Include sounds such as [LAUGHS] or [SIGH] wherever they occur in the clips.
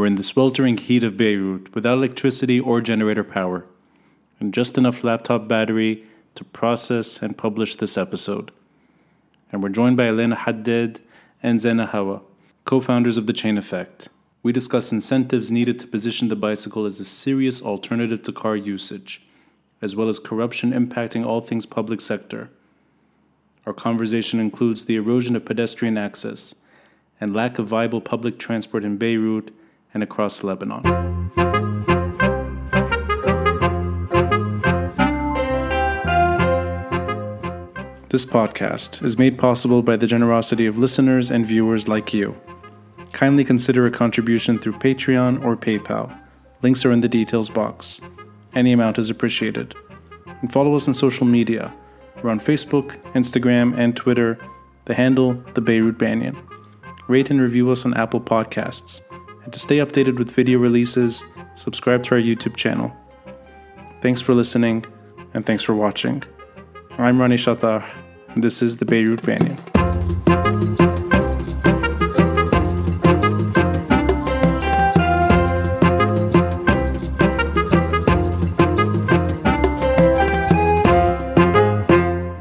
We're in the sweltering heat of Beirut without electricity or generator power, and just enough laptop battery to process and publish this episode. And we're joined by Elena Haddad and Zeina Hawa, co founders of The Chain Effect. We discuss incentives needed to position the bicycle as a serious alternative to car usage, as well as corruption impacting all things public sector. Our conversation includes the erosion of pedestrian access and lack of viable public transport in Beirut and across Lebanon. This podcast is made possible by the generosity of listeners and viewers like you. Kindly consider a contribution through Patreon or PayPal. Links are in the details box. Any amount is appreciated. And follow us on social media. We're on Facebook, Instagram, and Twitter. The handle, The Beirut Banyan. Rate and review us on Apple Podcasts. And to stay updated with video releases, subscribe to our YouTube channel. Thanks for listening, and thanks for watching. I'm Ronnie Chatah, and this is the Beirut Banyan.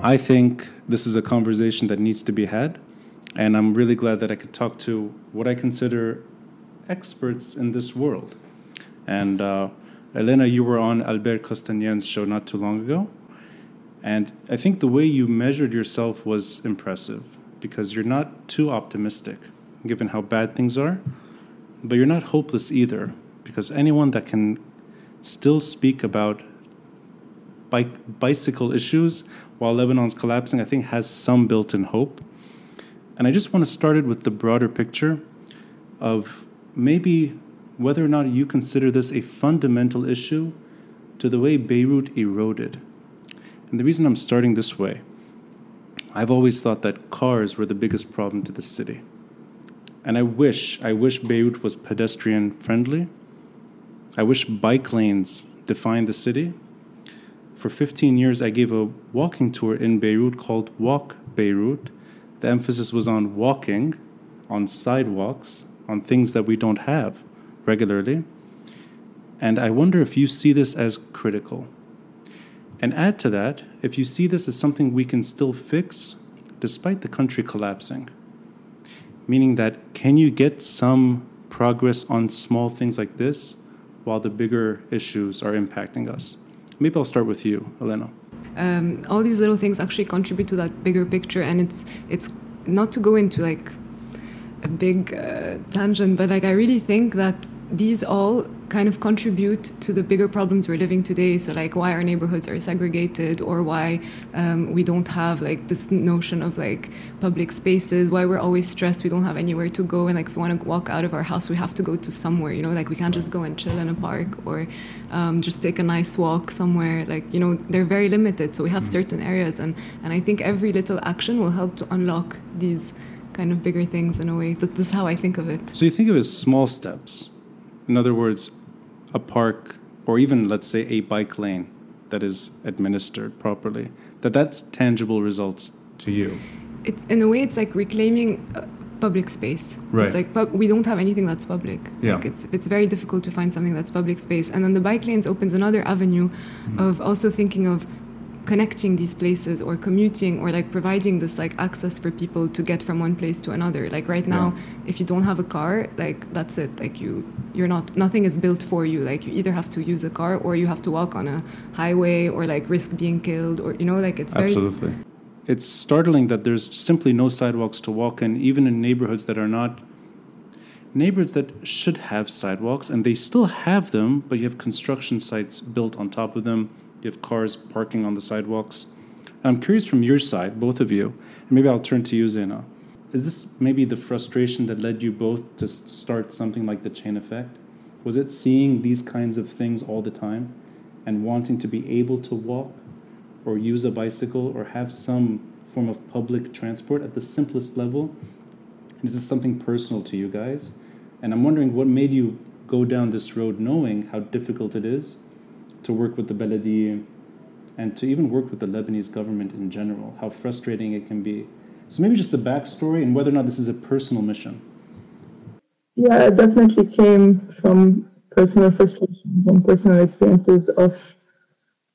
I think this is a conversation that needs to be had, and I'm really glad that I could talk to what I consider experts in this world. And uh, Elena, you were on Albert Kostanian's show not too long ago, and I think the way you measured yourself was impressive because you're not too optimistic given how bad things are, but you're not hopeless either because anyone that can still speak about bike, bicycle issues while Lebanon's collapsing, I think has some built in hope. And I just want to start it with the broader picture of maybe whether or not you consider this a fundamental issue to the way Beirut eroded. And the reason I'm starting this way, I've always thought that cars were the biggest problem to the city. And I wish, I wish Beirut was pedestrian friendly. I wish bike lanes defined the city for 15 years, I gave a walking tour in Beirut called Walk Beirut. The emphasis was on walking, on sidewalks, on things that we don't have regularly. And I wonder if you see this as critical. And add to that, if you see this as something we can still fix despite the country collapsing. Meaning that can you get some progress on small things like this while the bigger issues are impacting us? Maybe I'll start with you, Elena. Um, all these little things actually contribute to that bigger picture, and it's it's not to go into like a big uh, tangent, but like I really think that these all kind of contribute to the bigger problems we're living today. So, like, why our neighborhoods are segregated, or why um, we don't have like this notion of like public spaces, why we're always stressed, we don't have anywhere to go, and like if we want to walk out of our house, we have to go to somewhere. You know, like we can't just go and chill in a park or um, just take a nice walk somewhere. Like, you know, they're very limited. So we have mm. certain areas, and and I think every little action will help to unlock these kind of bigger things in a way. That this is how I think of it. So you think of it as small steps. In other words, a park or even let's say a bike lane that is administered properly that that's tangible results to you it's in a way it's like reclaiming uh, public space right it's like pub- we don't have anything that's public yeah. like it's it's very difficult to find something that's public space and then the bike lanes opens another avenue mm-hmm. of also thinking of connecting these places or commuting or like providing this like access for people to get from one place to another. Like right now yeah. if you don't have a car like that's it. Like you you're not nothing is built for you. Like you either have to use a car or you have to walk on a highway or like risk being killed or you know like it's absolutely. It's startling that there's simply no sidewalks to walk in even in neighborhoods that are not neighborhoods that should have sidewalks and they still have them but you have construction sites built on top of them you have cars parking on the sidewalks. And I'm curious from your side, both of you, and maybe I'll turn to you, Zeina. Is this maybe the frustration that led you both to start something like the chain effect? Was it seeing these kinds of things all the time and wanting to be able to walk or use a bicycle or have some form of public transport at the simplest level? And is this something personal to you guys? And I'm wondering what made you go down this road knowing how difficult it is to work with the Baladi and to even work with the Lebanese government in general, how frustrating it can be. So maybe just the backstory and whether or not this is a personal mission. Yeah, it definitely came from personal frustration and personal experiences of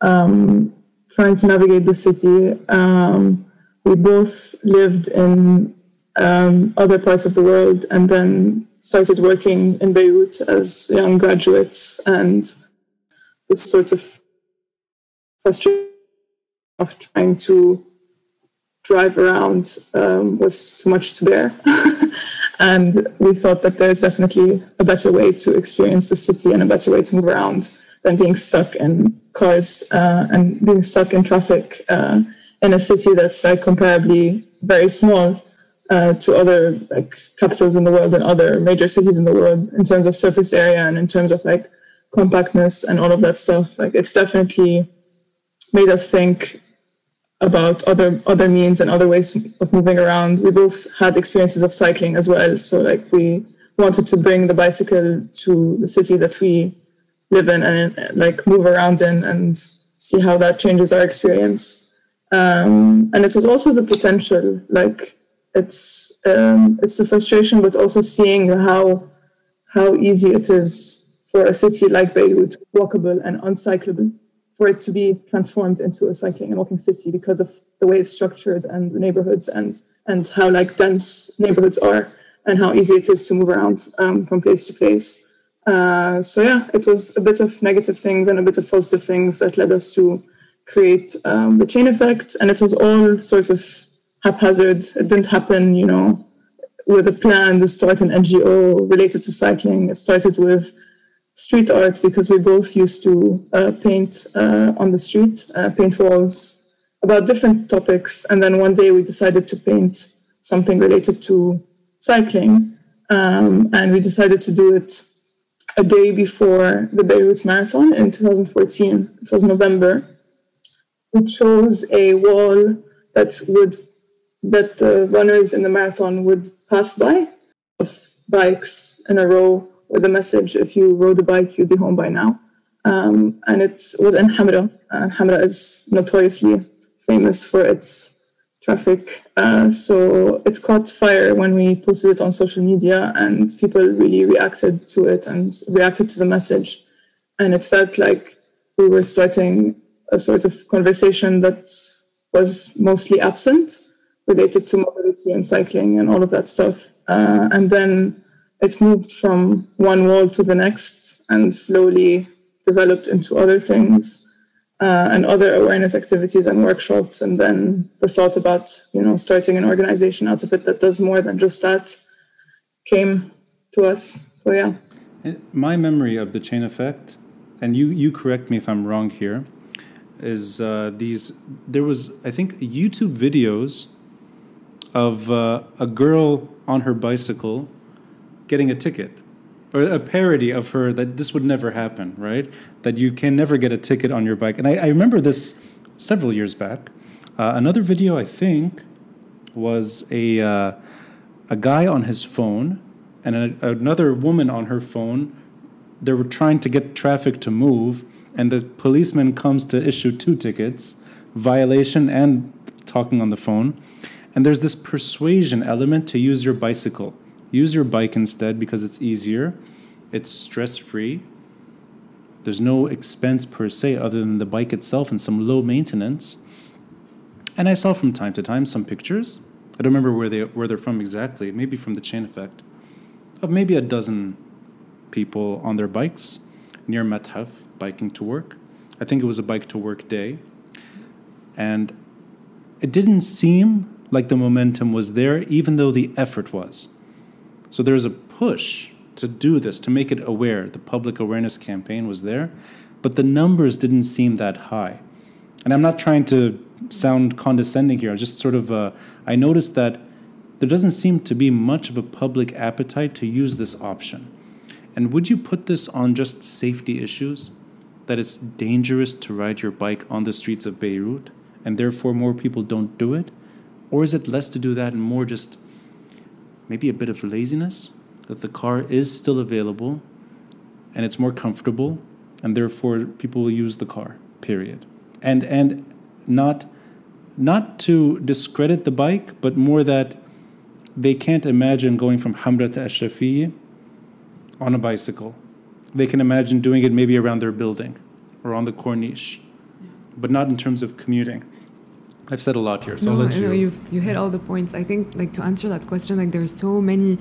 um, trying to navigate the city. Um, we both lived in um, other parts of the world and then started working in Beirut as young graduates and this sort of frustration of trying to drive around um, was too much to bear. [LAUGHS] and we thought that there's definitely a better way to experience the city and a better way to move around than being stuck in cars uh, and being stuck in traffic uh, in a city that's like comparably very small uh, to other like capitals in the world and other major cities in the world in terms of surface area and in terms of like compactness and all of that stuff. Like it's definitely made us think about other other means and other ways of moving around. We both had experiences of cycling as well, so like we wanted to bring the bicycle to the city that we live in and like move around in and see how that changes our experience. Um, and it was also the potential, like it's um, it's the frustration, but also seeing how how easy it is for a city like Beirut, walkable and uncyclable, for it to be transformed into a cycling and walking city because of the way it's structured and the neighborhoods and and how like dense neighborhoods are and how easy it is to move around um, from place to place. Uh, so yeah, it was a bit of negative things and a bit of positive things that led us to create um, the chain effect, and it was all sorts of haphazard. It didn't happen, you know, with a plan to start an NGO related to cycling. It started with street art because we both used to uh, paint uh, on the street, uh, paint walls about different topics. And then one day we decided to paint something related to cycling. Um, and we decided to do it a day before the Beirut Marathon in 2014. It was November. We chose a wall that would that the runners in the marathon would pass by of bikes in a row a message if you rode a bike you'd be home by now. Um, and it was in Hamra. Uh, Hamra is notoriously famous for its traffic. Uh, so it caught fire when we posted it on social media and people really reacted to it and reacted to the message. And it felt like we were starting a sort of conversation that was mostly absent related to mobility and cycling and all of that stuff. Uh, and then it moved from one wall to the next and slowly developed into other things uh, and other awareness activities and workshops. And then the thought about you know starting an organization out of it that does more than just that came to us. So yeah. My memory of the chain effect, and you you correct me if I'm wrong here, is uh, these. There was I think YouTube videos of uh, a girl on her bicycle getting a ticket or a parody of her that this would never happen, right? That you can never get a ticket on your bike. And I, I remember this several years back. Uh, another video, I think, was a, uh, a guy on his phone and a, another woman on her phone. They were trying to get traffic to move, and the policeman comes to issue two tickets violation and talking on the phone. And there's this persuasion element to use your bicycle. Use your bike instead because it's easier, it's stress free. There's no expense per se other than the bike itself and some low maintenance. And I saw from time to time some pictures. I don't remember where they where they're from exactly, maybe from the chain effect, of maybe a dozen people on their bikes near Mathaf biking to work. I think it was a bike to work day. And it didn't seem like the momentum was there, even though the effort was. So there's a push to do this, to make it aware. The public awareness campaign was there, but the numbers didn't seem that high. And I'm not trying to sound condescending here. I just sort of uh, I noticed that there doesn't seem to be much of a public appetite to use this option. And would you put this on just safety issues? That it's dangerous to ride your bike on the streets of Beirut, and therefore more people don't do it? Or is it less to do that and more just maybe a bit of laziness? That the car is still available and it's more comfortable and therefore people will use the car, period. And and not not to discredit the bike, but more that they can't imagine going from Hamra to Ashrafiyya on a bicycle, they can imagine doing it maybe around their building or on the corniche, but not in terms of commuting. I've said a lot here, so no, let I know you. you've you hit all the points. I think like to answer that question, like there are so many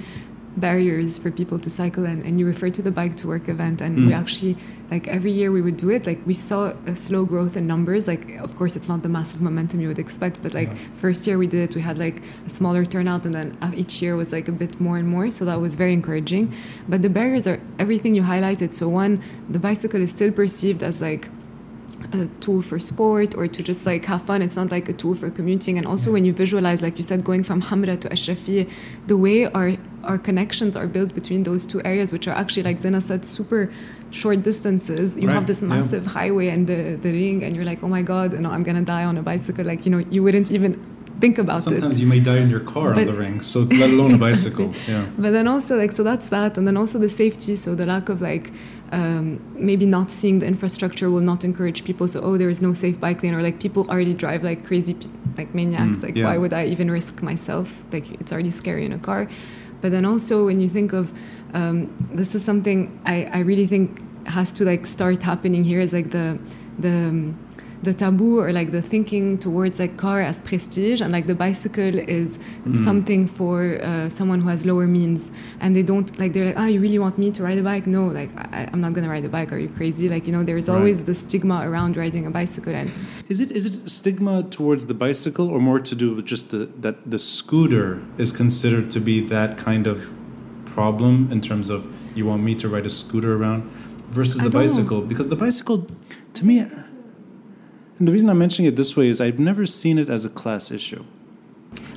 barriers for people to cycle and, and you referred to the bike to work event and we Mm. actually like every year we would do it like we saw a slow growth in numbers like of course it's not the massive momentum you would expect but like Yeah. first year we did it we had like a smaller turnout and then uh, each year was like a bit more and more so that was very encouraging but the barriers are everything you highlighted so one the bicycle is still perceived as like a tool for sport or to just like have fun. It's not like a tool for commuting. And also when you visualize, like you said, going from Hamra to Ashrafi, the way our our connections are built between those two areas, which are actually like Zeina said, super short distances. You Right, have this yeah. massive highway and the, the ring, and you're like, oh my god, you know, I'm gonna die on a bicycle. Like you know, you wouldn't even think about it. Sometimes you may die in your car on the ring, so let alone a bicycle. [LAUGHS] Yeah. But then also like so that's that, and then also the safety. So the lack of like um, maybe not seeing the infrastructure will not encourage people. So oh, there is no safe bike lane, or like people already drive like crazy, like maniacs. Mm, like yeah. why would I even risk myself? Like it's already scary in a car. But then also when you think of um, this is something I, I really think has to like start happening here is like the the um, the taboo or like the thinking towards like car as prestige and like the bicycle is Mm. something for uh, someone who has lower means and they don't like they're like oh you really want me to ride a bike no like I, i'm not gonna ride a bike are you crazy like you know there's Right. always the stigma around riding a bicycle and Is it is it stigma towards the bicycle, or more to do with just the that the scooter is considered to be that kind of problem in terms of you want me to ride a scooter around versus the don't know. bicycle? Because the bicycle, to me, and the reason I'm mentioning it this way is I've never seen it as a class issue.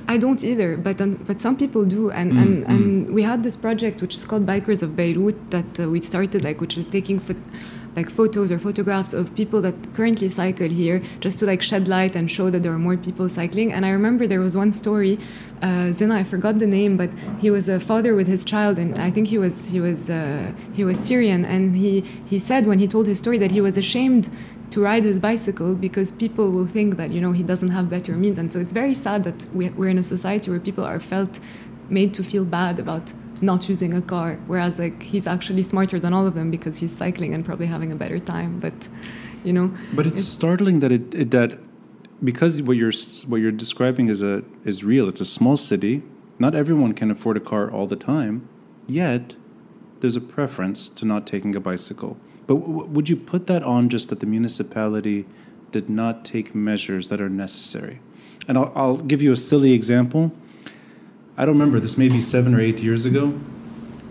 I don't either, but um, but some people do, and Mm, and, and we had this project which is called Bikers of Beirut that uh, we started, like which is taking like photos or photographs of people that currently cycle here, just to like shed light and show that there are more people cycling. And I remember there was one story, uh, Zeina, I forgot the name, but he was a father with his child, and I think he was he was uh, he was Syrian, and he he said when he told his story that he was ashamed to ride his bicycle because people will think that you know he doesn't have better means and so it's very sad that we- we're in a society where people are felt made to feel bad about not using a car whereas like he's actually smarter than all of them because he's cycling and probably having a better time but you know But it's startling that it, it that because what you're what you're describing is a is real. It's a small city. Not everyone can afford a car all the time. Yet, there's a preference to not taking a bicycle. But w- would you put that on just that the municipality did not take measures that are necessary? And I'll, I'll give you a silly example. I don't remember. This may be seven or eight years ago.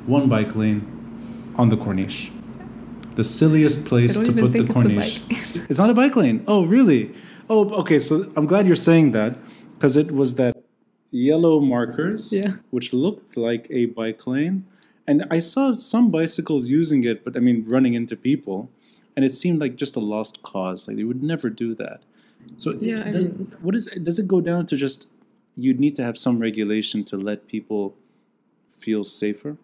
One bike lane on the Corniche. The silliest place to put the think it's Corniche. [LAUGHS] It's not a bike lane. Oh, really? Oh, okay. So I'm glad you're saying that because it was that yellow markers, Yeah. which looked like a bike lane. And I saw some bicycles using it, but I mean, running into people. And it seemed like just a lost cause. Like they would never do that. So it- Yeah, I does, mean- what is does it go down to just you'd need to have some regulation to let people feel safer?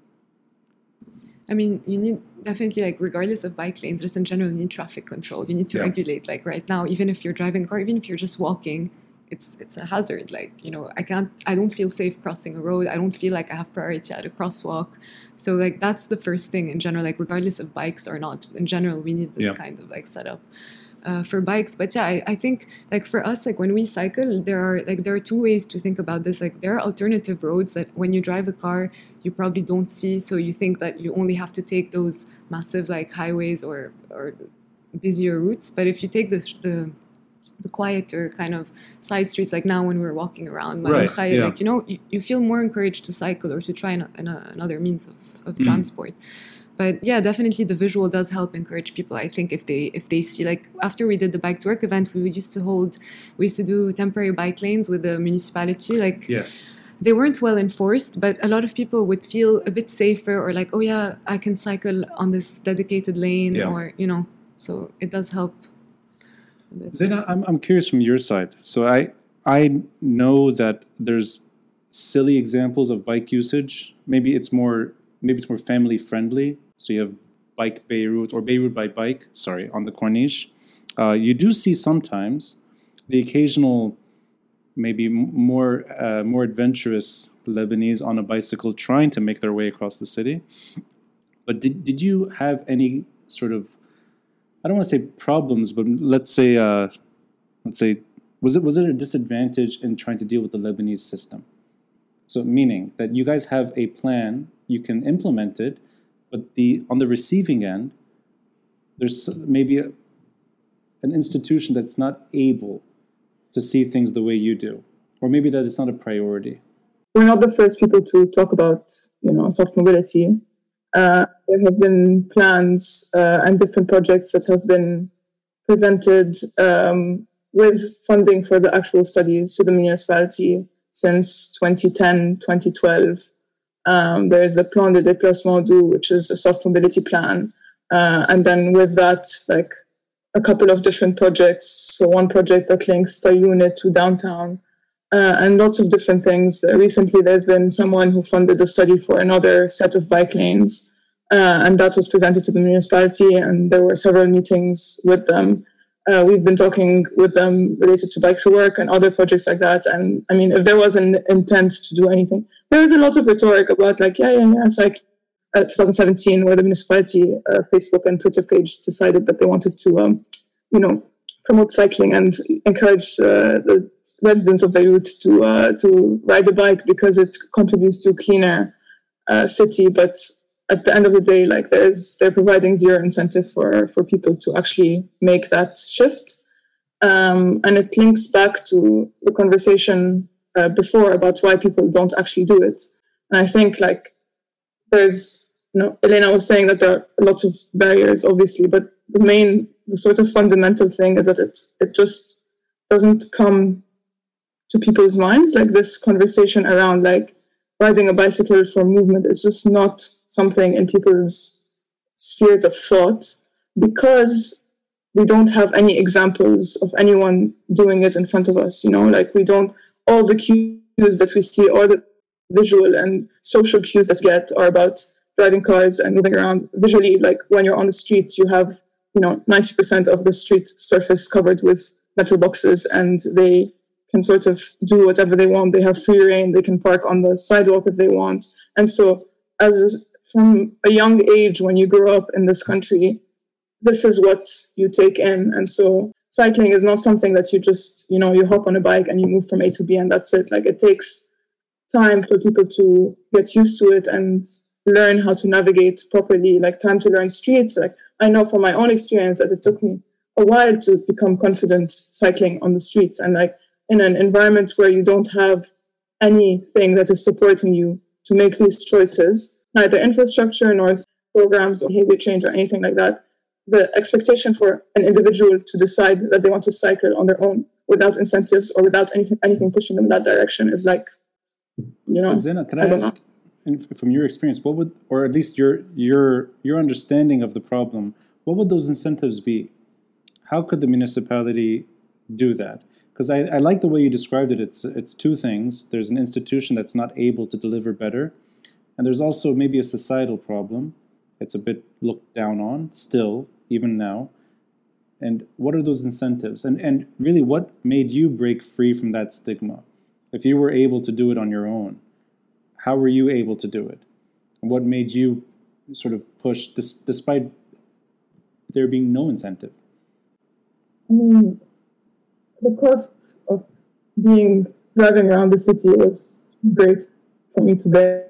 I mean, you need definitely like regardless of bike lanes, just in general, you need traffic control. You need to Yeah. regulate. Like right now, even if you're driving a car, even if you're just walking, it's it's a hazard. Like you know, I can't, I don't feel safe crossing a road. I don't feel like I have priority at a crosswalk. So like that's the first thing in general. Like regardless of bikes or not, in general, we need this Yeah. kind of like setup. Uh, for bikes but yeah I, I think like for us like when we cycle there are like there are two ways to think about this like there are alternative roads that when you drive a car you probably don't see so you think that you only have to take those massive like highways or or busier routes but if you take the the the quieter kind of side streets like now when we're walking around Right, Khair, yeah. like you know you, you feel more encouraged to cycle or to try an, an, another means of, of Mm. transport but yeah definitely the visual does help encourage people i think if they if they see like after we did the bike to work event we would used to hold we used to do temporary bike lanes with the municipality like Yes. they weren't well enforced, but a lot of people would feel a bit safer or like, oh yeah, I can cycle on this dedicated lane Yeah. or, you know, so it does help. Zeina, I'm, I'm curious from your side. So I I know that there's silly examples of bike usage. Maybe it's more maybe it's more family friendly. So you have bike Beirut or Beirut by bike. Sorry, on the Corniche. Uh, you do see sometimes the occasional, maybe more uh, more adventurous Lebanese on a bicycle trying to make their way across the city. But did did you have any sort of I don't want to say problems, but let's say uh, let's say was it was it a disadvantage in trying to deal with the Lebanese system? So meaning that you guys have a plan, you can implement it, but the on the receiving end, there's maybe a, an institution that's not able to see things the way you do, or maybe that it's not a priority. We're not the first people to talk about, you know, soft mobility. Uh, there have been plans uh, and different projects that have been presented um, with funding for the actual studies to the municipality since 2010, 2012. Um, there is the Plan de déplacement doux, which is a soft mobility plan. Uh, and then with that, like a couple of different projects. So one project that links the unit to downtown uh, and lots of different things. Uh, recently, there's been someone who funded a study for another set of bike lanes. Uh, and that was presented to the municipality, and there were several meetings with them. Uh, we've been talking with them related to bike to work and other projects like that. And I mean, if there was an intent to do anything, there was a lot of rhetoric about like, yeah, yeah, yeah. It's like uh, 2017, where the municipality uh, Facebook and Twitter page decided that they wanted to, um, you know, promote cycling and encourage uh, the residents of Beirut to uh, to ride the bike because it contributes to a cleaner uh, city. But at the end of the day, like there's they're providing zero incentive for for people to actually make that shift, um, and it links back to the conversation uh, before about why people don't actually do it. And I think like there's you know Elena was saying that there are lots of barriers, obviously, but the main the sort of fundamental thing is that it it just doesn't come to people's minds like this conversation around like riding a bicycle for movement is just not something in people's spheres of thought because we don't have any examples of anyone doing it in front of us you know? Like we don't all the cues that we see all the visual and social cues that we get are about driving cars and moving around. Visually like when you're on the street you have you know 90% of the street surface covered with metal boxes and they can sort of do whatever they want. They have free reign. They can park on the sidewalk if they want. And so as from a young age when you grow up in this country this is what you take in. And so cycling is not something that you just you know you hop on a bike and you move from a to b and that's it. Like it takes time for people to get used to it and learn how to navigate properly like time to learn streets like I know from my own experience that it took me a while to become confident cycling on the streets and like in an environment where you don't have anything that is supporting you to make these choices, neither infrastructure nor programs or behavior change or anything like that. The expectation for an individual to decide that they want to cycle on their own without incentives or without anything anything pushing them in that direction is like, you know. Zeina, can I, I ask, from your experience, what would, or at least your your your understanding of the problem, what would those incentives be? How could the municipality do that? Because I, I like the way you described it. It's it's two things. There's an institution that's not able to deliver better, and there's also maybe a societal problem. It's a bit looked down on still, even now. And what are those incentives? And and really, what made you break free from that stigma? If you were able to do it on your own, how were you able to do it? What made you sort of push dis- despite there being no incentive? I mean, the cost of being driving around the city was great for me to bear.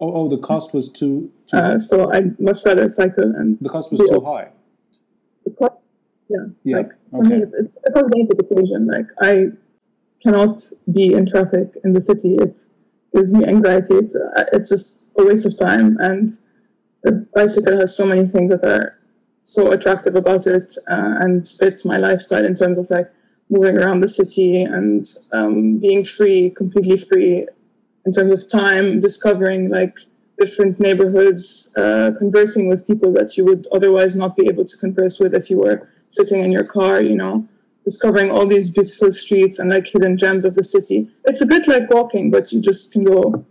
Oh, oh the cost was too. too uh, so I'd much rather cycle and. The cost was too high. The cost, yeah. yeah. Like, okay. me, it's, it's a cost benefit equation. Like, I cannot be in traffic in the city. It's gives me anxiety. It's, uh, it's just a waste of time. And the bicycle has so many things that are so attractive about it uh, and fit my lifestyle in terms of like moving around the city and um, being free, completely free in terms of time, discovering like different neighborhoods, uh, conversing with people that you would otherwise not be able to converse with if you were sitting in your car, you know discovering all these beautiful streets and like hidden gems of the city. It's a bit like walking, but you just can go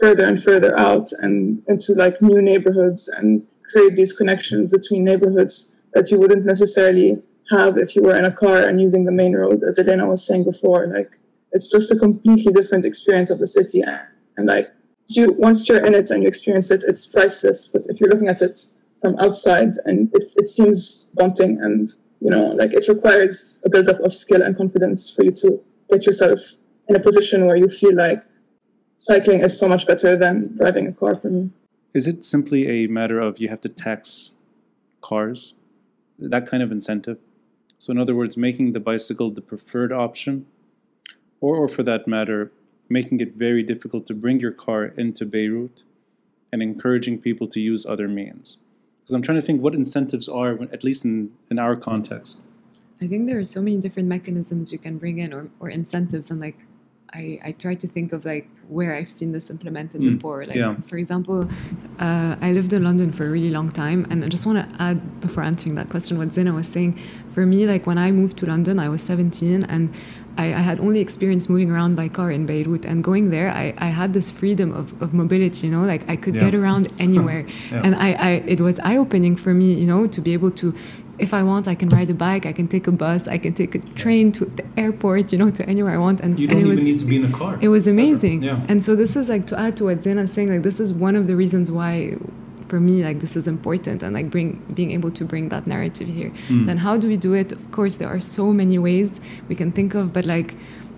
further and further out and into like new neighborhoods and create these connections between neighborhoods that you wouldn't necessarily have if you were in a car and using the main road, as Elena was saying before. Like it's just a completely different experience of the city and, and like you once you're in it and you experience it, it's priceless. But if you're looking at it from outside, and it, it seems daunting, and you know, like it requires a buildup of skill and confidence for you to get yourself in a position where you feel like cycling is so much better than driving a car for me. Is it simply a matter of you have to tax cars? That kind of incentive? So, in other words, making the bicycle the preferred option, or, or for that matter, making it very difficult to bring your car into Beirut and encouraging people to use other means. Because I'm trying to think what incentives are, at least in, in our context. I think there are so many different mechanisms you can bring in or, or incentives and like I, I try to think of like where I've seen this implemented mm. before. Like yeah. for example, uh, I lived in London for a really long time, and I just want to add before answering that question what Zeina was saying. For me, like when I moved to London, I was 17, and I, I, had only experienced moving around by car in Beirut and going there I, I had this freedom of, of mobility you know like I could yeah. get around [LAUGHS] anywhere yeah. and I, I it was eye-opening for me you know to be able to if I want, I can ride a bike, I can take a bus, I can take a train to the airport, you know, to anywhere I want. And you don't and even was, need to be in a car. It was amazing. Yeah. And so this is like to add to what Zeina's saying, like this is one of the reasons why for me like this is important and like bring being able to bring that narrative here mm. then how do we do it of course there are so many ways we can think of but like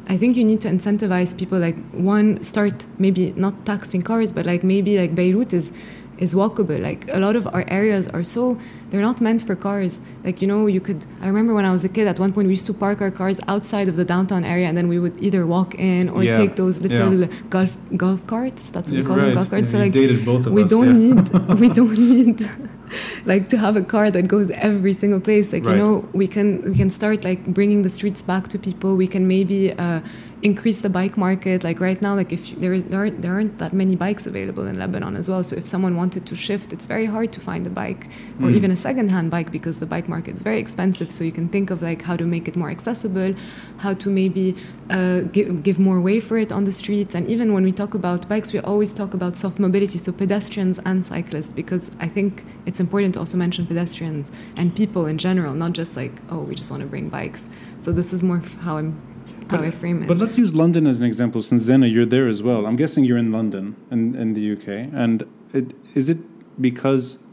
I think you need to incentivize people like one start maybe not taxing cars but like maybe like Beirut is is walkable. Like a lot of our areas are so they're not meant for cars. Like you know, you could. I remember when I was a kid. At one point, we used to park our cars outside of the downtown area, and then we would either walk in or yeah. take those little yeah. golf golf carts. That's what yeah, we call right. them, golf carts. so like, dated both of we us, don't need [LAUGHS] we don't need [LAUGHS] like to have a car that goes every single place. Like right. you know, we can we can start like bringing the streets back to people. We can maybe. Uh, increase the bike market. Like right now, like if there, is, there, aren't, there aren't that many bikes available in Lebanon as well. So if someone wanted to shift, it's very hard to find a bike or mm. even a secondhand bike because the bike market is very expensive. So you can think of like how to make it more accessible, how to maybe uh, give, give more way for it on the streets. And even when we talk about bikes, we always talk about soft mobility, so pedestrians and cyclists, because I think it's important to also mention pedestrians and people in general, not just like, oh, we just want to bring bikes. So this is more how I'm but, I frame it. But let's use London as an example, since Zeina, you're there as well. I'm guessing you're in London in, in the UK. And it, is it because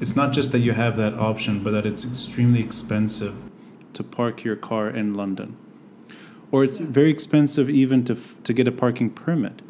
it's not just that you have that option, but that it's extremely expensive to park your car in London? Or it's very expensive even to, to get a parking permit.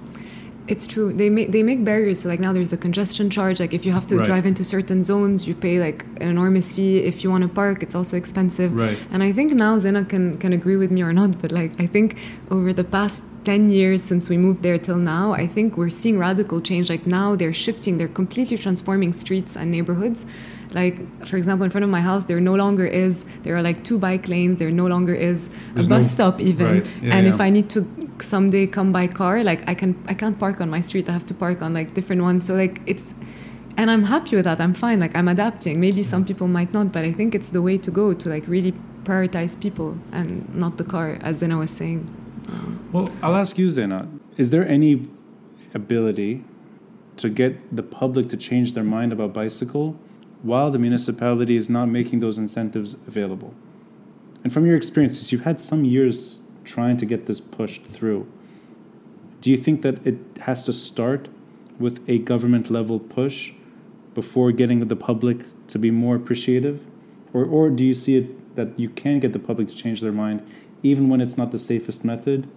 It's true. They make they make barriers. So like now there's the congestion charge. Like if you have to right. drive into certain zones, you pay like an enormous fee. If you want to park, it's also expensive. Right. And I think now Zeina can can agree with me or not, but like I think over the past 10 years since we moved there till now, I think we're seeing radical change. Like now they're shifting, they're completely transforming streets and neighborhoods. Like, for example, in front of my house, there no longer is, there are like two bike lanes, there no longer is There's a bus no, stop even. Right. Yeah, and yeah. if I need to someday come by car, like I can, I can't park on my street. I have to park on like different ones. So like it's, and I'm happy with that. I'm fine. Like I'm adapting. Maybe some people might not, but I think it's the way to go to like really prioritize people and not the car, as Zeina was saying. Um, well, I'll ask you, Zeina. Is there any ability to get the public to change their mind about bicycle while the municipality is not making those incentives available? And from your experiences, you've had some years trying to get this pushed through. Do you think that it has to start with a government level push before getting the public to be more appreciative? Or, or do you see it that you can get the public to change their mind even when it's not the safest method,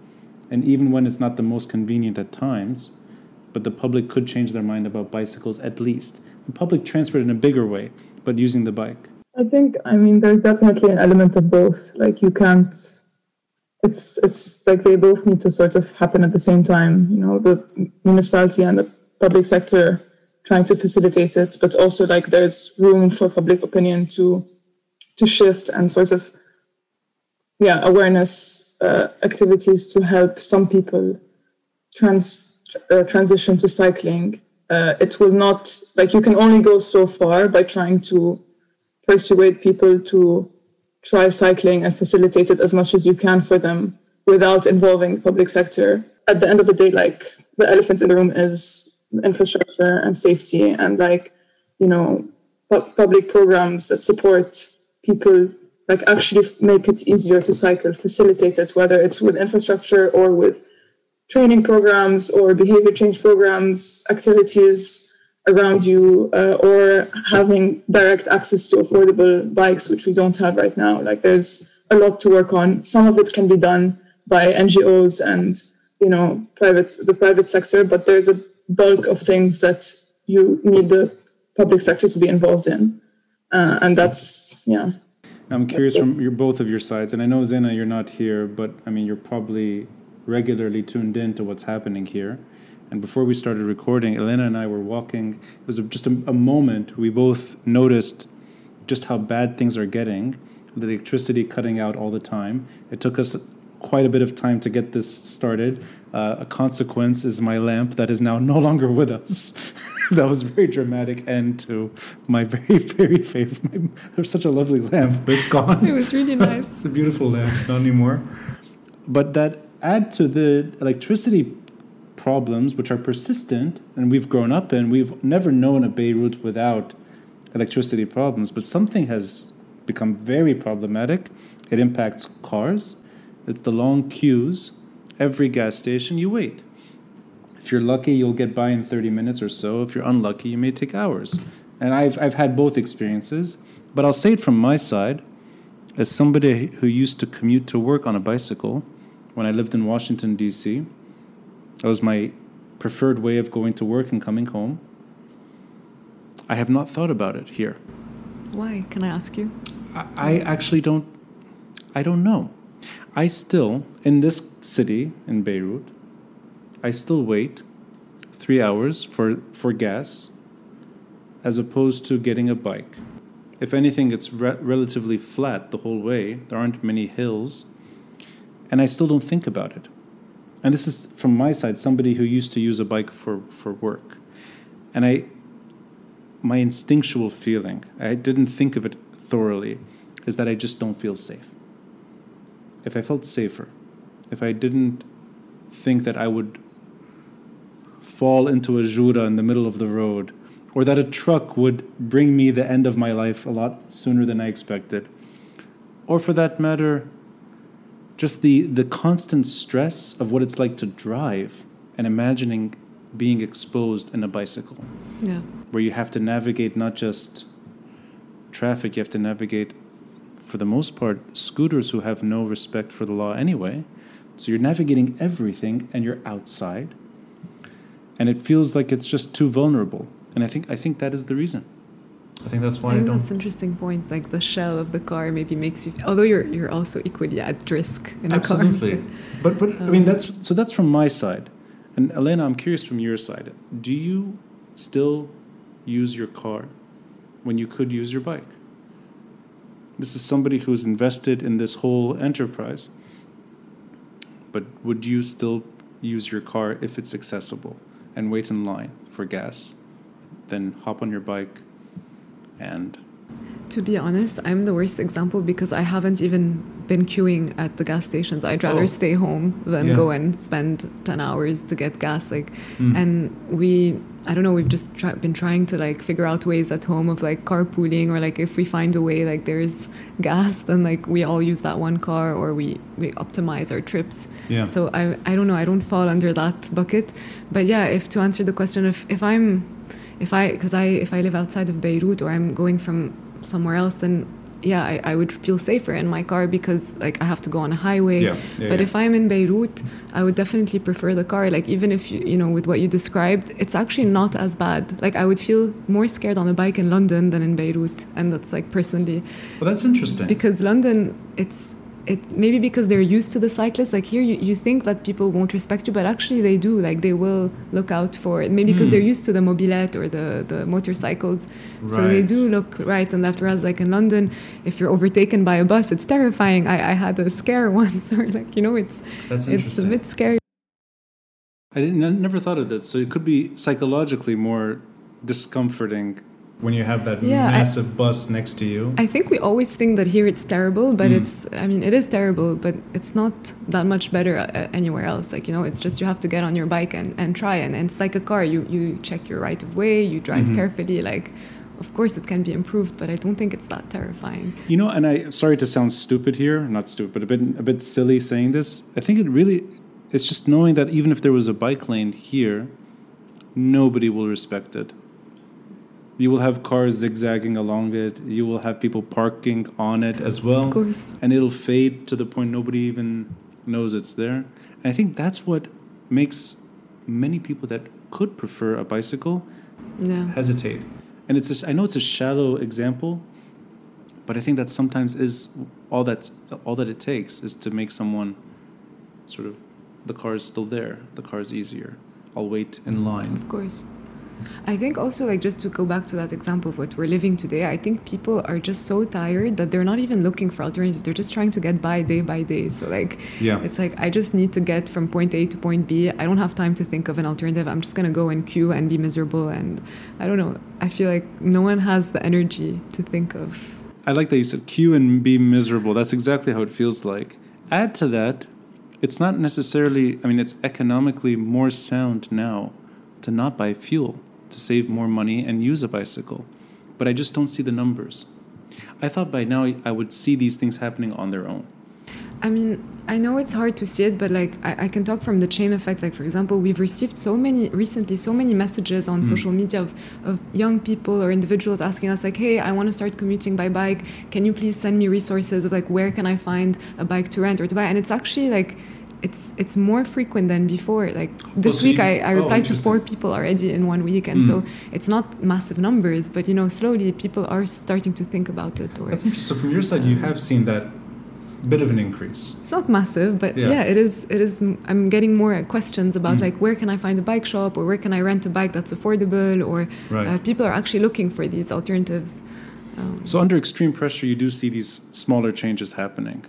and even when it's not the most convenient at times, but the public could change their mind about bicycles at least. Public transport in a bigger way, but using the bike. I think, I mean, there's definitely an element of both. Like, you can't, it's, it's like they both need to sort of happen at the same time. You know, the municipality and the public sector trying to facilitate it, but also like there's room for public opinion to to shift and sort of yeah awareness uh, activities to help some people trans uh, transition to cycling. Uh, it will not like you can only go so far by trying to persuade people to try cycling and facilitate it as much as you can for them without involving the public sector. At the end of the day, like the elephant in the room is infrastructure and safety and like you know pu- public programs that support people like actually make it easier to cycle, facilitate it, whether it's with infrastructure or with training programs or behavior change programs, activities around you, uh, or having direct access to affordable bikes, which we don't have right now. Like there's a lot to work on. Some of it can be done by NGOs and you know private the private sector, but there's a bulk of things that you need the public sector to be involved in, uh, and that's yeah. I'm curious from your both of your sides, and I know Zeina, you're not here, but I mean you're probably regularly tuned in to what's happening here. And before we started recording, Elena and I were walking. It was just a, a moment we both noticed just how bad things are getting. The electricity cutting out all the time. It took us quite a bit of time to get this started. Uh, a consequence is my lamp that is now no longer with us. [LAUGHS] that was a very dramatic end to my very, [LAUGHS] very favorite. There's [LAUGHS] such a lovely lamp, but it's gone. It was really nice. it's a beautiful lamp, not anymore. But that add to the electricity problems, which are persistent, and we've grown up in, we've never known a Beirut without electricity problems, but something has become very problematic. It impacts cars, it's the long queues. Every gas station, you wait. If you're lucky, you'll get by in 30 minutes or so. If you're unlucky, you may take hours. And I've, I've had both experiences, but I'll say it from my side as somebody who used to commute to work on a bicycle when I lived in Washington, D.C. That was my preferred way of going to work and coming home. I have not thought about it here. Why? Can I ask you? I, I actually don't. I don't know. I still, in this city, in Beirut, I still wait three hours for, for gas as opposed to getting a bike. If anything, it's re- relatively flat the whole way. There aren't many hills and I still don't think about it. And this is from my side, somebody who used to use a bike for, for work. And I, my instinctual feeling, I didn't think of it thoroughly, is that I just don't feel safe. If I felt safer, if I didn't think that I would fall into a jura in the middle of the road, or that a truck would bring me the end of my life a lot sooner than I expected, or for that matter, just the the constant stress of what it's like to drive and imagining being exposed in a bicycle. Yeah. Where you have to navigate not just traffic, you have to navigate for the most part scooters who have no respect for the law anyway. So you're navigating everything and you're outside. And it feels like it's just too vulnerable. And I think I think that is the reason. I think that's why I, I, think don't. that's an interesting point. Like the shell of the car maybe makes you, although you're you're also equally at risk in a car. Absolutely, [LAUGHS] but but I mean um, that's so that's from my side, and Elena, I'm curious from your side. Do you still use your car when you could use your bike? This is somebody who's invested in this whole enterprise. But would you still use your car if it's accessible and wait in line for gas? Then hop on your bike and to be honest, I'm the worst example because I haven't even been queuing at the gas stations. I'd rather Oh. stay home than Yeah. go and spend 10 hours to get gas. Like, Mm. and we, I don't know, we've just try, been trying to like figure out ways at home of like carpooling or like if we find a way like there's gas, then like we all use that one car or we, we optimize our trips. yeah. So I, I don't know, I don't fall under that bucket. But yeah, if to answer the question, if, if I'm, if I, because I, if I live outside of Beirut or I'm going from somewhere else, then yeah, I, I would feel safer in my car because like I have to go on a highway. Yeah, yeah, but yeah. if I'm in Beirut, I would definitely prefer the car. Like even if you, you know, with what you described, it's actually not as bad. Like I would feel more scared on a bike in London than in Beirut, and that's like personally well, that's interesting. because London, it's it maybe because they're used to the cyclists. Like here, you, you think that people won't respect you, but actually they do. Like they will look out for it. Maybe because Hmm. they're used to the mobilette or the the motorcycles, so they do look right and left. Whereas like in London, if you're overtaken by a bus, it's terrifying. I, I had a scare [LAUGHS] once, or like you know, it's That's it's a bit scary. I didn't, I never thought of that. So it could be psychologically more discomforting when you have that Yeah, I- massive bus next to you. I think we always think that here it's terrible, but Mm. it's, I mean, it is terrible, but it's not that much better uh, anywhere else. Like, you know, it's just you have to get on your bike and, and try. And, and it's like a car. You, you check your right of way, you drive Mhm. carefully. Like, of course, it can be improved, but I don't think it's that terrifying. You know, and I sorry to sound stupid here, not stupid, but a bit a bit silly saying this. I think it really it's just knowing that even if there was a bike lane here, nobody will respect it. You will have cars zigzagging along it. You will have people parking on it as well. Of course. And it'll fade to the point nobody even knows it's there. And I think that's what makes many people that could prefer a bicycle Yeah. hesitate. And it's just, I know it's a shallow example, but I think that sometimes is all that's all that it takes is to make someone sort of the car is still there. The car is easier. I'll wait in mm, line. Of course. I think also like just to go back to that example of what we're living today, I think people are just so tired that they're not even looking for alternatives. They're just trying to get by day by day. So like Yeah. it's like I just need to get from point A to point B. I don't have time to think of an alternative. I'm just gonna go and queue and be miserable and I don't know. I feel like no one has the energy to think of I like that you said queue and be miserable. That's exactly how it feels like. Add to that, it's not necessarily, I mean, it's economically more sound now to not buy fuel, to save more money and use a bicycle. But I just don't see the numbers. I thought by now I would see these things happening on their own. I mean, I know it's hard to see it, but like I, I can talk from the chain effect. Like for example, we've received so many recently, so many messages on hmm. social media of, of young people or individuals asking us like, "Hey, I want to start commuting by bike. Can you please send me resources of like where can I find a bike to rent or to buy?" And it's actually like. It's it's more frequent than before. Like this so week, I, I oh, replied to four people already in one week, and so it's not massive numbers, but you know, slowly people are starting to think about it. Or That's interesting. So from your side, you have seen that bit of an increase. it's not massive but Yeah. yeah, it is it is i'm getting more questions about Mm. like where can i find a bike shop or where can i rent a bike that's affordable or Right. uh, people are actually looking for these alternatives um, So under extreme pressure, you do see these smaller changes happening,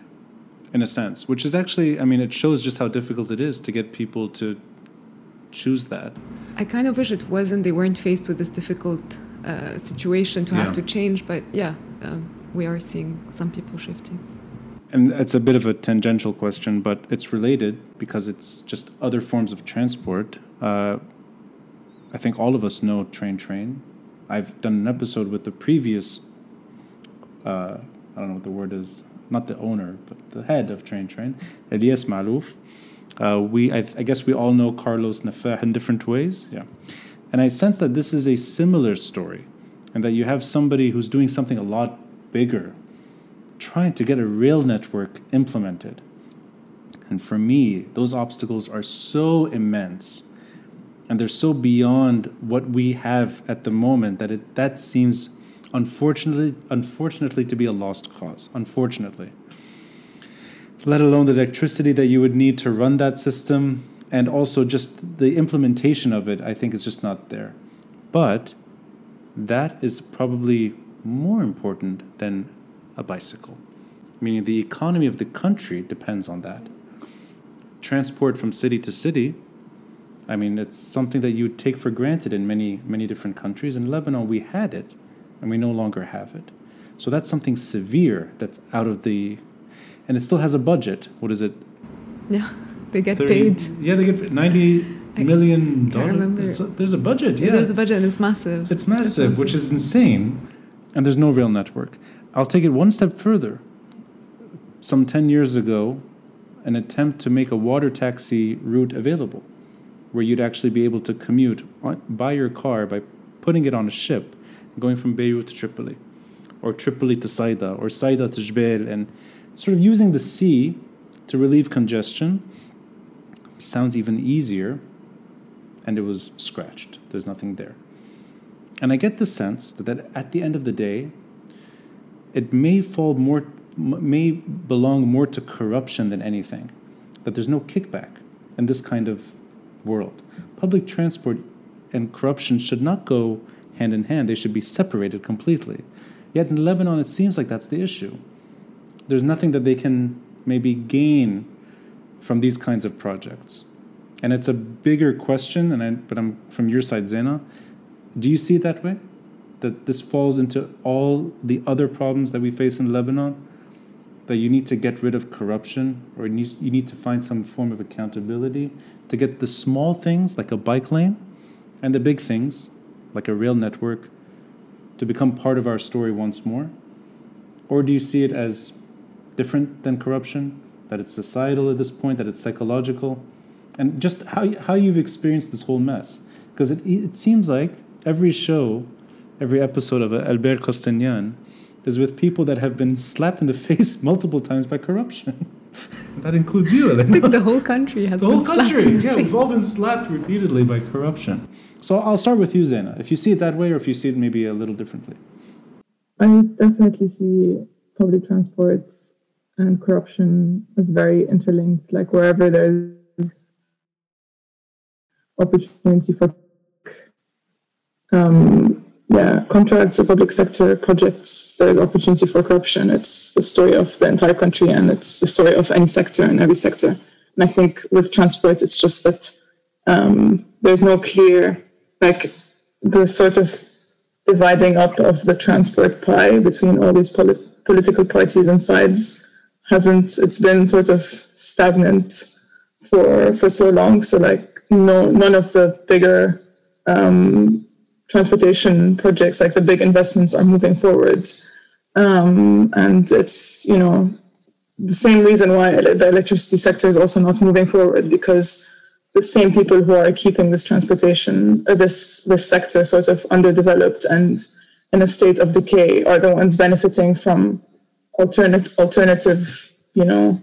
in a sense, which is actually, I mean, it shows just how difficult it is to get people to choose that. i kind of wish it wasn't they weren't faced with this difficult uh, situation to Yeah. have to change but yeah um, we are seeing some people shifting And it's a bit of a tangential question, but it's related because it's just other forms of transport. Uh, I think all of us know Train Train. I've done an episode with the previous, uh, I don't know what the word is, not the owner, but the head of Train Train, Elias Malouf. Uh, we, I, I guess we all know Carlos Nafeh in different ways. Yeah. And I sense that this is a similar story and that you have somebody who's doing something a lot bigger trying to get a rail network implemented. And for me, those obstacles are so immense and they're so beyond what we have at the moment that it that seems unfortunately unfortunately to be a lost cause. Unfortunately. Let alone the electricity that you would need to run that system and also just the implementation of it, I think is just not there. But that is probably more important than a bicycle, meaning the economy of the country depends on that. Transport from city to city, I mean, it's something that you take for granted in many, many different countries. In Lebanon, we had it, and we no longer have it. So that's something severe that's out of the, and it still has a budget. What is it? yeah they get 30 paid Yeah, they get ninety I million dollars. There's a budget. yeah. Yeah, there's a budget and it's massive it's massive, which is insane, and there's no rail network. I'll take it one step further. Some 10 years ago, an attempt to make a water taxi route available, where you'd actually be able to commute on- by your car by putting it on a ship, going from Beirut to Tripoli, or Tripoli to Saida, or Saida to Jbeil, and sort of using the sea to relieve congestion. Sounds even easier, and it was scratched. There's nothing there. And I get the sense that, at the end of the day, it may fall more, may belong more to corruption than anything. That there's no kickback in this kind of world. Public transport and corruption should not go hand in hand, they should be separated completely. Yet in Lebanon, it seems like that's the issue. There's nothing that they can maybe gain from these kinds of projects. And it's a bigger question, and I, but I'm from your side, Zeina. Do you see it that way? That this falls into all the other problems that we face in Lebanon? That you need to get rid of corruption, or you need, you need to find some form of accountability to get the small things like a bike lane and the big things like a rail network to become part of our story once more? Or do you see it as different than corruption? That it's societal at this point, that it's psychological? and just how how you've experienced this whole mess. Because it it seems like every show, every episode of Albert Kostanian is with people that have been slapped in the [LAUGHS] face multiple times by corruption. [LAUGHS] that includes you, Elena. I [LAUGHS] think the whole country has the whole country. Yeah, face. we've all been slapped repeatedly by corruption. So I'll start with you, Zeina. If you see it that way, or if you see it maybe a little differently. I definitely see public transport and corruption as very interlinked. Like wherever there's opportunity for um, yeah contracts or public sector projects, there's opportunity for corruption. It's the story of the entire country, and it's the story of any sector and every sector. And I think with transport, it's just that um, there's no clear like the sort of dividing up of the transport pie between all these polit- political parties and sides hasn't it's been sort of stagnant for for so long. So like no none of the bigger um, transportation projects like the big investments are moving forward. Um, and it's you know the same reason why the electricity sector is also not moving forward because the same people who are keeping this transportation, uh, this this sector sort of underdeveloped and in a state of decay, are the ones benefiting from alternate alternative, you know,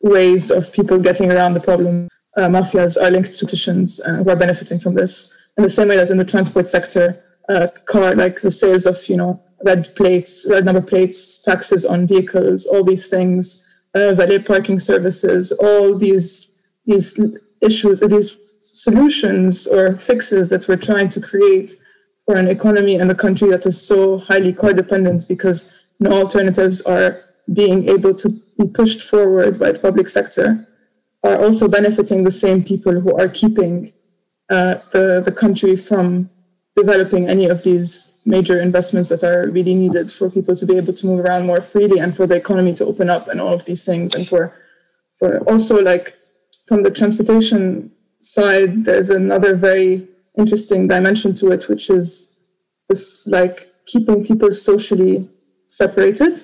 ways of people getting around the problem. Uh, mafias are linked to politicians uh, who are benefiting from this. In the same way that in the transport sector, uh, car like the sales of you know red plates, red number plates, taxes on vehicles, all these things, uh, valet parking services, all these these issues, these solutions or fixes that we're trying to create for an economy and a country that is so highly car dependent because no alternatives are being able to be pushed forward by the public sector are also benefiting the same people who are keeping uh, the, the country from developing any of these major investments that are really needed for people to be able to move around more freely and for the economy to open up and all of these things and for for also like from the transportation side there's another very interesting dimension to it which is this like keeping people socially separated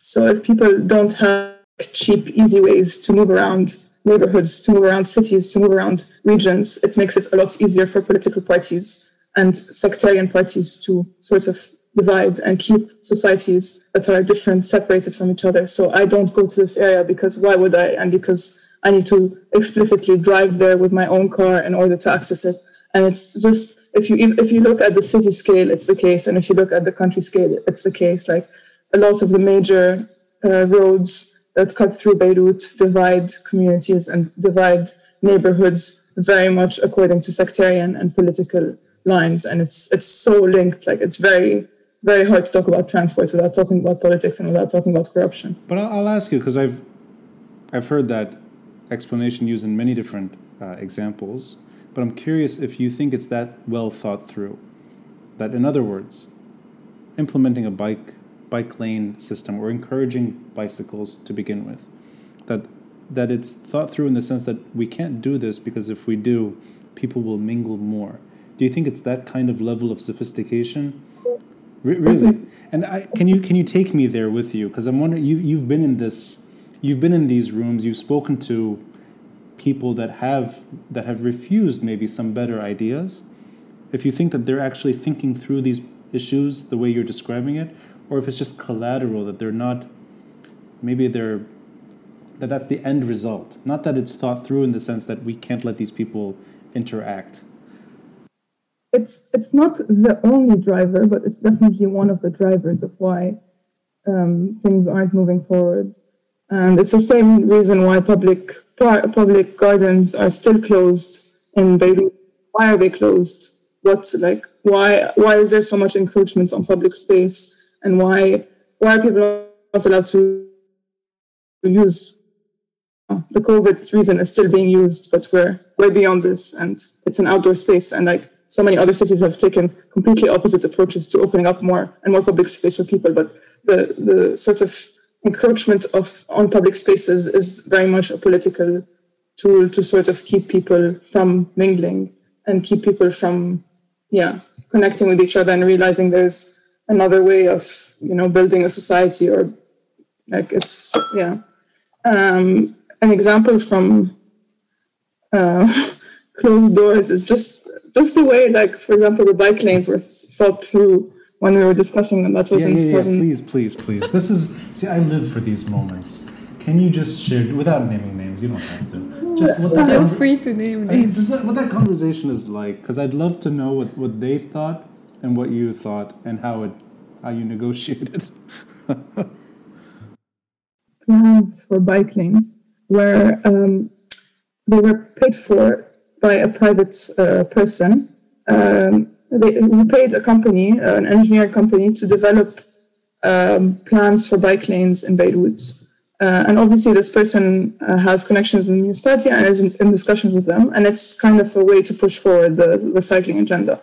so if people don't have cheap easy ways to move around neighborhoods to move around cities to move around regions it makes it a lot easier for political parties and sectarian parties to sort of divide and keep societies that are different separated from each other. So I don't go to this area because why would I? And because I need to explicitly drive there with my own car in order to access it. And it's just if you if you look at the city scale, it's the case, and if you look at the country scale, it's the case. Like a lot of the major uh, roads that cut through Beirut divide communities and divide neighborhoods very much according to sectarian and political lines and it's it's so linked like it's very very hard to talk about transport without talking about politics and without talking about corruption But I'll, I'll ask you because I've I've heard that explanation used in many different uh, examples. But I'm curious if you think it's that well thought through. That, in other words, implementing a bike bike lane system or encouraging bicycles to begin with, that that it's thought through in the sense that we can't do this because if we do, people will mingle more. Do you think it's that kind of level of sophistication? Re- really? And I, can you can you take me there with you? Because I'm wondering you you've been in this, you've been in these rooms, you've spoken to people that have that have refused maybe some better ideas. If you think that they're actually thinking through these issues the way you're describing it, or if it's just collateral that they're not, maybe they're that that's the end result, not that it's thought through in the sense that we can't let these people interact. it's it's not the only driver but it's definitely one of the drivers of why um, things aren't moving forward and it's the same reason why public public gardens are still closed in Beirut why are they closed what like why why is there so much encroachment on public space and why why are people not allowed to use uh, the COVID reason is still being used, but we're way beyond this, and it's an outdoor space. And like so many other cities have taken completely opposite approaches to opening up more and more public space for people. But the the sort of encroachment of on public spaces is very much a political tool to sort of keep people from mingling and keep people from yeah connecting with each other and realizing there's another way of you know building a society or like it's yeah um, an example from uh, [LAUGHS] closed doors. is just just the way, like for example, the bike lanes were thought through when we were discussing them. That wasn't. Yeah, yeah, yeah. wasn't Please, please, please. This is see. I live for these moments. Can you just share without naming names? You don't have to. Just what that Feel conver- free to name I mean, names. just that, what that conversation is like, because I'd love to know what, what they thought and what you thought and how it how you negotiated. [LAUGHS] plans for bike lanes where um, they were paid for by a private uh, person. Um, they, we paid a company, uh, an engineering company, to develop um, plans for bike lanes in Beirut. Uh, and obviously, this person uh, has connections with the municipality and is in, in discussions with them. And it's kind of a way to push forward the, the cycling agenda.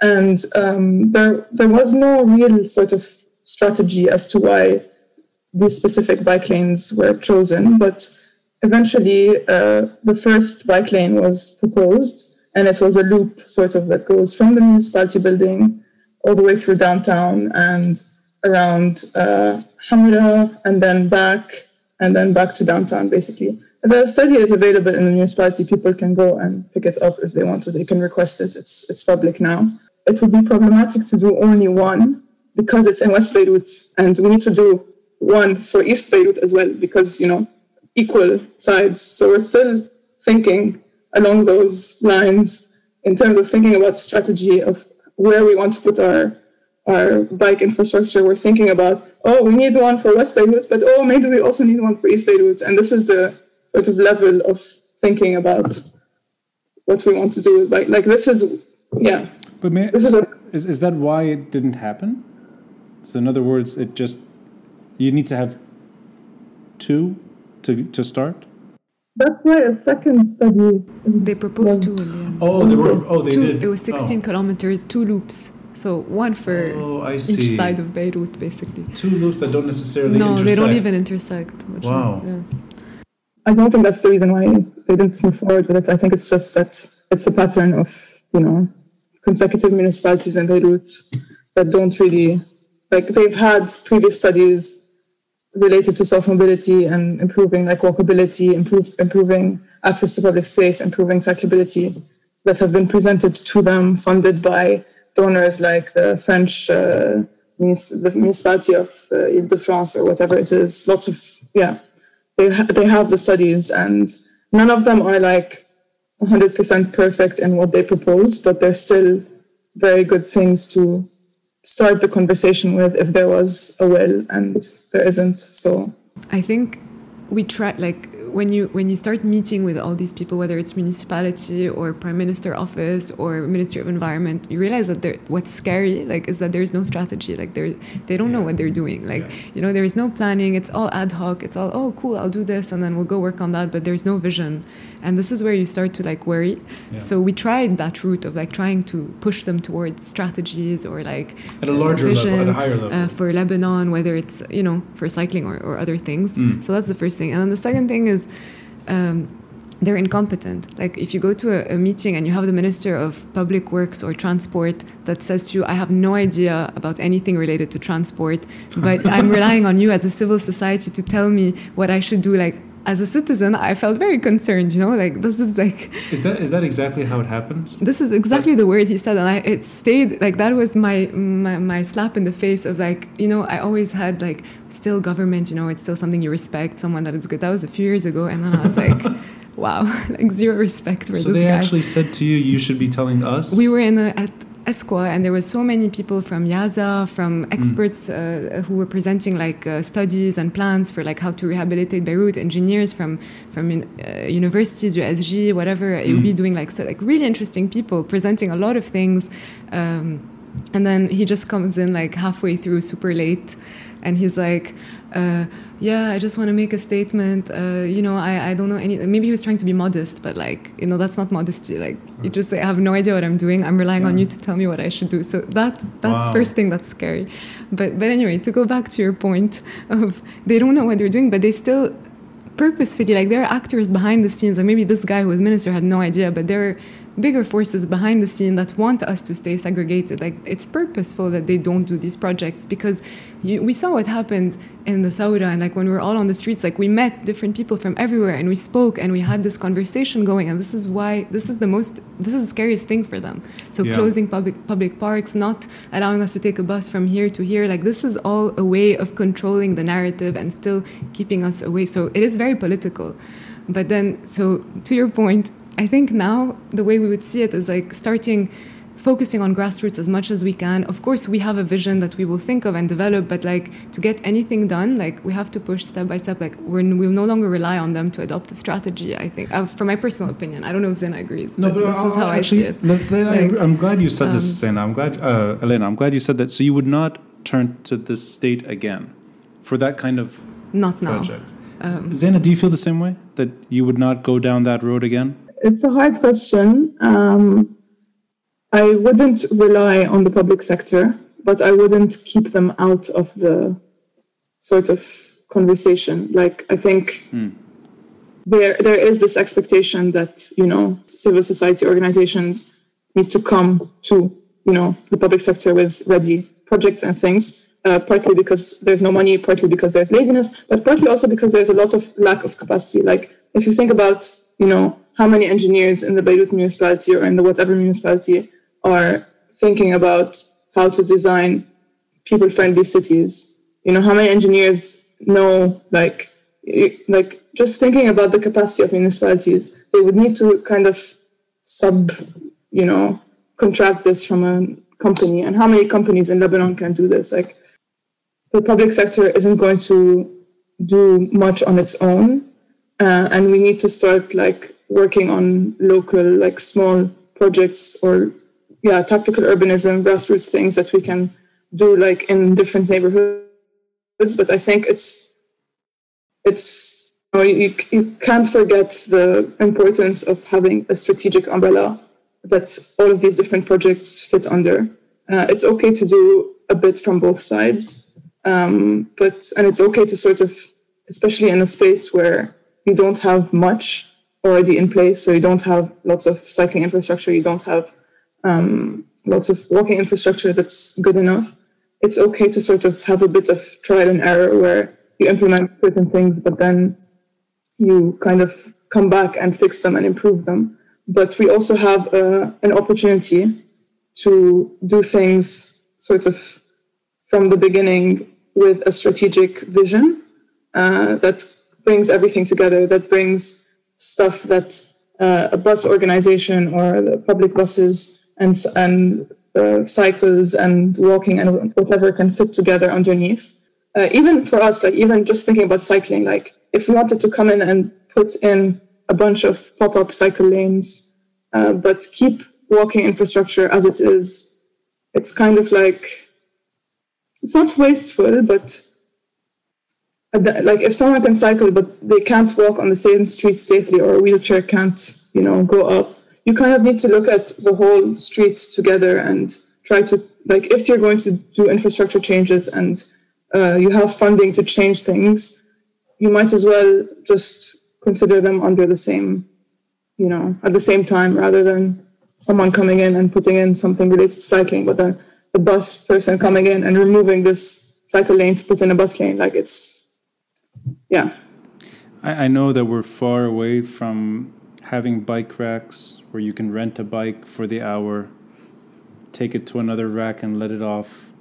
And um, there, there was no real sort of strategy as to why these specific bike lanes were chosen. But eventually, uh, the first bike lane was proposed, and it was a loop sort of that goes from the municipality building all the way through downtown and around uh, Hamra, and then back, and then back to downtown, basically. The study is available in the municipality. People can go and pick it up if they want to. They can request it. It's it's public now. It would be problematic to do only one because it's in West Beirut, and we need to do one for East Beirut as well because you know equal sides. So we're still thinking along those lines in terms of thinking about the strategy of where we want to put our our bike infrastructure. We're thinking about oh we need one for West Beirut, but oh maybe we also need one for East Beirut, and this is the sort of level of thinking about what we want to do with bike. Like this is yeah. But may, This is a- is, is that why it didn't happen? So in other words, it just you need to have two to to start. That's why a second study They proposed Yeah. two in the end. Oh, they were. Oh, they two, did. It was 16 kilometers, two loops. So one for Oh, I each side of Beirut, basically. Two loops that don't necessarily intersect no, intersect. they don't even intersect. Which Wow. Is, yeah. I don't think that's the reason why they didn't move forward with it. I think it's just that it's a pattern of, you know, consecutive municipalities in Beirut that don't really, like, they've had previous studies related to soft mobility and improving, like, walkability, improve, improving access to public space, improving cyclability that have been presented to them, funded by donors like the French, uh, the municipality of uh, Ile-de-France or whatever it is. Lots of, yeah they ha- they have the studies and none of them are like 100% perfect in what they propose but they're still very good things to start the conversation with if there was a will and there isn't so. I think we try like when you when you start meeting with all these people, whether it's municipality or prime minister office or ministry of environment, you realize that what's scary like is that there's no strategy. Like they they don't know what they're doing. Like you know there is no planning. It's all ad hoc. It's all oh cool I'll do this and then we'll go work on that. But there's no vision, and this is where you start to like worry. Yeah. So we tried that route of like trying to push them towards strategies or like At a larger level, at a vision, higher level. uh, for Lebanon, whether it's you know for cycling or, or other things. Mm. So that's the first thing, and then the second thing is. Um, they're incompetent. Like if you go to a, a meeting and you have the minister of public works or transport that says to you, "I have no idea about anything related to transport, but I'm [LAUGHS] relying on you as a civil society to tell me what I should do." Like as a citizen, I felt very concerned. You know, like this is like Is that is that exactly how it happens? this is exactly the word he said and I, it stayed like that was my, my my slap in the face of like you know i always had like still government you know it's still something you respect someone that is good that was a few years ago and then i was like [LAUGHS] wow [LAUGHS] like zero respect for this. guy. So they actually said to you, you should be telling us. we were in a, at ESCWA, and there were so many people from Yaza, from experts uh, who were presenting like uh, studies and plans for like how to rehabilitate Beirut, engineers from from uh, universities, USJ, whatever. It would be doing like so, like really interesting people presenting a lot of things. Um, and then he just comes in like halfway through, super late, and he's like, uh, "Yeah, I just want to make a statement. Uh, you know, I, I don't know any. Maybe he was trying to be modest, but like, you know, that's not modesty. Like, you just say, I have no idea what I'm doing. I'm relying on you to tell me what I should do. So that that's Wow. first thing that's scary. But but anyway, to go back to your point of they don't know what they're doing, but they still purposefully like there are actors behind the scenes. And maybe this guy who was minister had no idea, but they're bigger forces behind the scene that want us to stay segregated. Like it's purposeful that they don't do these projects because you, we saw what happened in the Saura and like when we were all on the streets, like we met different people from everywhere and we spoke and we had this conversation going. And this is why this is the most this is the scariest thing for them. So Yeah. closing public public parks, not allowing us to take a bus from here to here, like this is all a way of controlling the narrative and still keeping us away. So it is very political. But then, so to your point, I think now the way we would see it is like starting focusing on grassroots as much as we can. Of course, we have a vision that we will think of and develop, but like to get anything done, like we have to push step by step. Like we're, we'll no longer rely on them to adopt a strategy. I think, uh, from my personal opinion, I don't know if Zeina agrees, but, this is how I actually, see it. Let's, let, Like, I, I'm glad you said this, Zeina. I'm glad, uh, Elena, I'm glad you said that. So you would not turn to this state again for that kind of Not now. project. Um, Zeina, do you feel the same way? That you would not go down that road again? It's a hard question. Um, I wouldn't rely on the public sector, but I wouldn't keep them out of the sort of conversation. Like I think there there is this expectation that you know civil society organizations need to come to you know the public sector with ready projects and things. Uh, partly because there's no money, partly because there's laziness, but partly also because there's a lot of lack of capacity. Like if you think about, you know, how many engineers in the Beirut municipality or in the whatever municipality are thinking about how to design people-friendly cities. You know, how many engineers know, like, like just thinking about the capacity of municipalities, they would need to kind of sub, you know, contract this from a company. And how many companies in Lebanon can do this? Like, the public sector isn't going to do much on its own uh, and we need to start like working on local like small projects or yeah tactical urbanism grassroots things that we can do like in different neighborhoods. But i think it's it's you, know, you, you can't forget the importance of having a strategic umbrella that all of these different projects fit under. Uh, it's okay to do a bit from both sides um, but and it's okay to sort of especially in a space where you don't have much already in place so you don't have lots of cycling infrastructure you don't have um, lots of walking infrastructure that's good enough it's okay to sort of have a bit of trial and error where you implement certain things but then you kind of come back and fix them and improve them. But we also have uh, an opportunity to do things sort of from the beginning with a strategic vision uh, that brings everything together, that brings stuff that uh, a bus organization or the public buses and, and uh, cycles and walking and whatever can fit together underneath. Uh, even for us, like even just thinking about cycling, like if we wanted to come in and put in a bunch of pop-up cycle lanes, uh, but keep walking infrastructure as it is, it's kind of like it's not wasteful, but like if someone can cycle but they can't walk on the same street safely or a wheelchair can't, you know, go up, you kind of need to look at the whole street together and try to like if you're going to do infrastructure changes and uh, you have funding to change things, you might as well just consider them under the same, you know, at the same time rather than someone coming in and putting in something related to cycling, but then the bus person coming in and removing this cycle lane to put in a bus lane. Like it's, yeah. I, I know that we're far away from having bike racks where you can rent a bike for the hour, take it to another rack and let it off,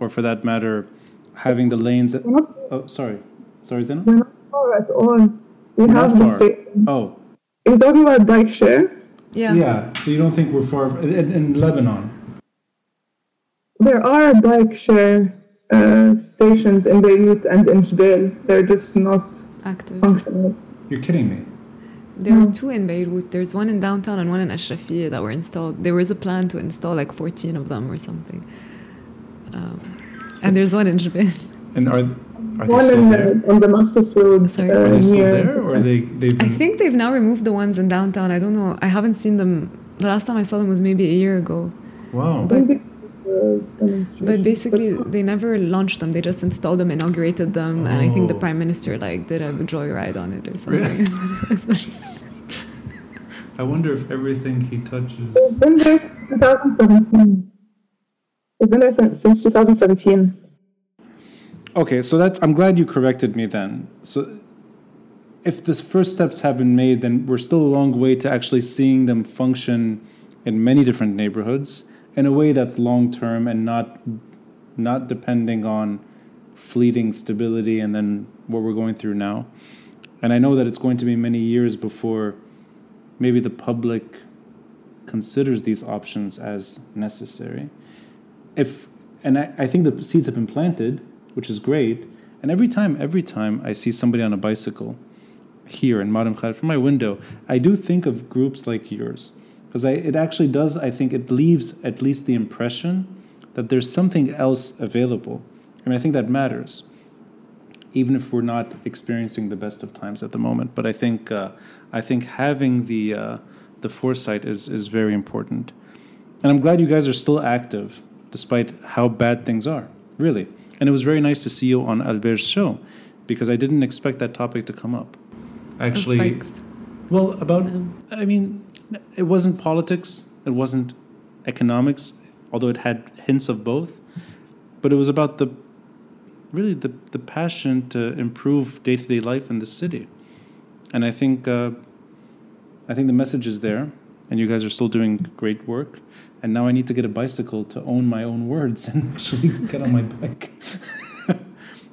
or for that matter, having the lanes. That, not, oh, sorry, sorry, Zeina. we're not far at all. We We're have the far. state. Oh, You're talking about bike share? Yeah. yeah. So you don't think we're far in, in Lebanon? There are bike share uh, stations in Beirut and in Jbeil. They're just not Active. functional. You're kidding me. There are two in Beirut. There's one in downtown and one in Ashrafiyeh that were installed. There was a plan to install like 14 of them or something. Um, and there's one in Jbeil. And are are they One still in, there? uh, on Damascus Road Sorry. uh, Are they still near. there, or are they they've I think they've now removed the ones in downtown. I don't know. I haven't seen them. The last time I saw them was maybe a year ago. Wow. But- Maybe, demonstration. But basically, they never launched them. They just installed them, inaugurated them, and I think the Oh. prime minister like did a joyride on it or something. [LAUGHS] I wonder if everything he touches. It's been there since 2017. It's been there since 2017. Okay, so that's. I'm glad you corrected me then. So, if the first steps have been made, then we're still a long way to actually seeing them function in many different neighborhoods in a way that's long term and not not depending on fleeting stability and then what we're going through now. And I know that it's going to be many years before maybe the public considers these options as necessary. If and I, I think the seeds have been planted, which is great. And every time, every time I see somebody on a bicycle here in Modern Khaled from my window, I do think of groups like yours. Because it actually does, I think it leaves at least the impression that there's something else available. And I think that matters, even if we're not experiencing the best of times at the moment. But I think, uh, I think having the, uh, the foresight is, is very important. And I'm glad you guys are still active despite how bad things are, really. And it was very nice to see you on Albert's show because I didn't expect that topic to come up. Actually, well, about, I mean, it wasn't politics, it wasn't economics, although it had hints of both, but it was about the really the, the passion to improve day to day life in the city. And I think uh, I think the message is there, and you guys are still doing great work. And now I need to get a bicycle to own my own words [LAUGHS] and actually get on my bike. [LAUGHS]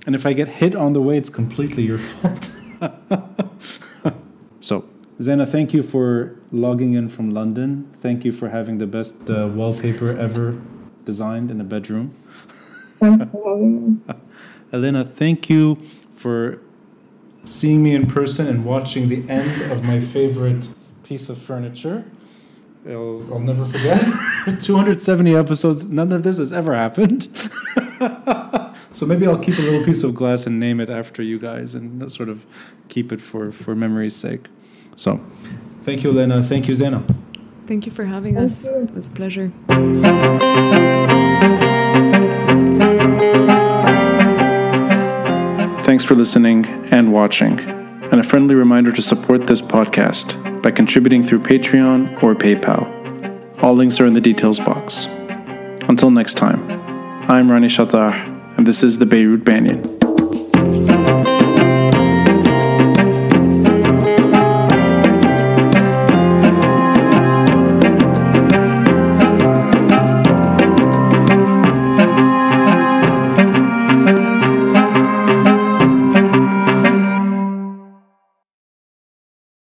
and if I get hit on the way, it's completely your fault. [LAUGHS] Zeina, thank you for logging in from London. Thank you for having the best uh, wallpaper ever designed in a bedroom. [LAUGHS] Elena, thank you for seeing me in person and watching the end of my favorite piece of furniture. I'll, I'll never forget. [LAUGHS] 270 episodes, none of this has ever happened. [LAUGHS] so maybe I'll keep a little piece of glass and name it after you guys and sort of keep it for, for memory's sake. So thank you, Lena. Thank you, Zeina. Thank you for having Thank us. you. It was a pleasure. Thanks for listening and watching. And a friendly reminder to support this podcast by contributing through Patreon or PayPal. All links are in the details box. Until next time, I'm Ronnie Chatah, and this is the Beirut Banyan.